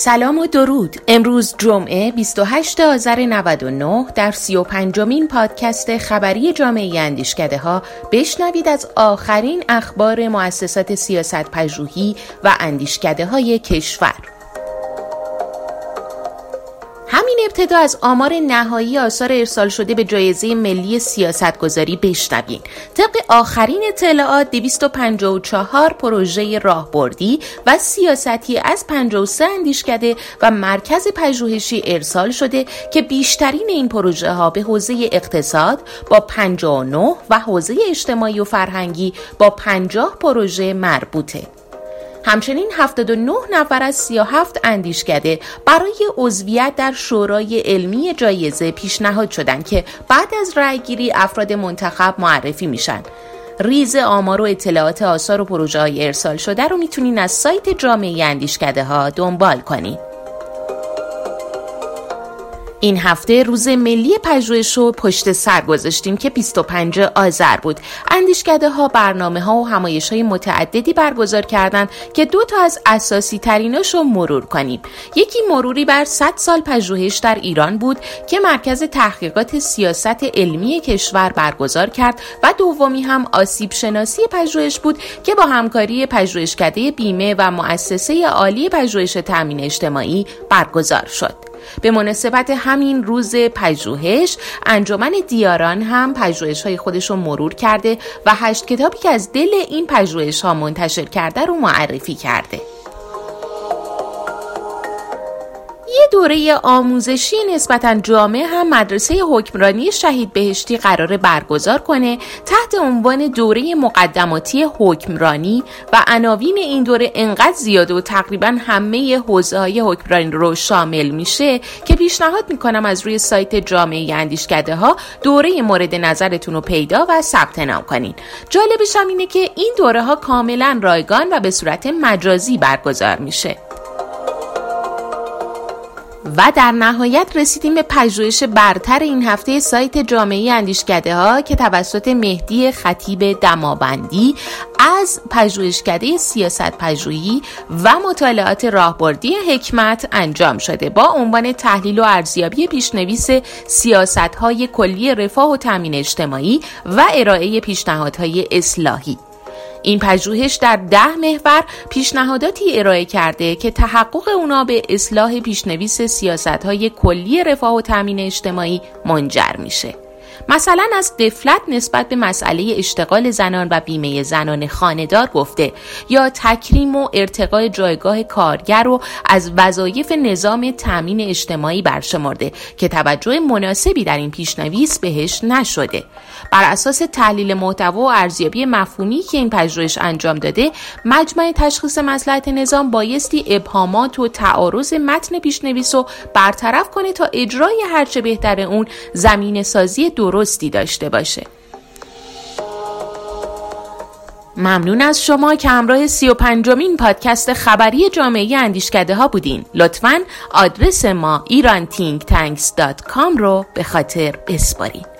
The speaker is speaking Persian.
سلام و درود. امروز جمعه 28 آذر 99 در 35 مین پادکست خبری جامعه اندیشکده ها بشنوید از آخرین اخبار مؤسسات سیاست پژوهی و اندیشکده های کشور. ابتدا از آمار نهایی آثار ارسال شده به جایزه ملی سیاستگذاری بشنوین طبق آخرین اطلاعات 254 پروژه راهبردی و سیاستی از 53 اندیشکده و مرکز پژوهشی ارسال شده که بیشترین این پروژه ها به حوزه اقتصاد با 59 و حوزه اجتماعی و فرهنگی با 50 پروژه مربوطه. همچنین 79 نفر از 37 اندیشکده برای عضویت در شورای علمی جایزه پیشنهاد شدند که بعد از رأیگیری افراد منتخب معرفی میشن. ریز آمار و اطلاعات آثار و پروژه های ارسال شده رو می‌تونین از سایت جامعه اندیشکده ها دنبال کنید. این هفته روز ملی پژوهش رو پشت سر گذاشتیم که 25 آذر بود. اندیشکده ها برنامه ها و همایش های متعددی برگزار کردند که دو تا از اساسی تریناش رو مرور کنیم. یکی مروری بر 100 سال پژوهش در ایران بود که مرکز تحقیقات سیاست علمی کشور برگزار کرد و دومی هم آسیب شناسی پژوهش بود که با همکاری پژوهشکده بیمه و مؤسسه عالی پژوهش تامین اجتماعی برگزار شد. به مناسبت همین روز پژوهش انجمن دیاران هم پژوهش های خودش رو مرور کرده و هشت کتابی که از دل این پژوهش ها منتشر کرده رو معرفی کرده. دوره آموزشی نسبتا جامع هم مدرسه حکمرانی شهید بهشتی قرار برگزار کنه تحت عنوان دوره مقدماتی حکمرانی و عناوین این دوره انقدر زیاده و تقریبا همه حوزه های حکمرانی رو شامل میشه که پیشنهاد می‌کنم از روی سایت جامعه اندیشکده ها دوره مورد نظرتون رو پیدا و ثبت نام کنین. جالبش هم اینه که این دوره ها کاملا رایگان و به صورت مجازی برگزار میشه. و در نهایت رسیدیم به پژوهش برتر این هفته سایت جامعه اندیشکده ها که توسط مهدی خطیب دمابندی از پژوهشکده سیاست پژوهی و مطالعات راهبردی حکمت انجام شده. با عنوان تحلیل و ارزیابی پیشنویس سیاست های کلی رفاه و تامین اجتماعی و ارائه پیشنهادهای اصلاحی. این پژوهش در ده محور پیشنهاداتی ارائه کرده که تحقق اونا به اصلاح پیشنویس سیاست های کلی رفاه و تامین اجتماعی منجر میشه. مثلا از دفلت نسبت به مسئله اشتغال زنان و بیمه زنان خاندار گفته یا تکریم و ارتقای جایگاه کارگر و از وظایف نظام تامین اجتماعی برشمرده که توجه مناسبی در این پیشنویس بهش نشده. بر اساس تحلیل محتوا و ارزیابی مفهومی که این پژوهش انجام داده مجمع تشخیص مسلحت نظام بایستی ابهامات و تعارض متن پیشنویس رو برطرف کنه تا اجرای هرچه بهتر اون زمین سازی درستی داشته باشه. ممنون از شما که همراه سی و پنجمین پادکست خبری جامعه اندیشکده ها بودین. لطفا آدرس ما ایران رو به خاطر بسپارین.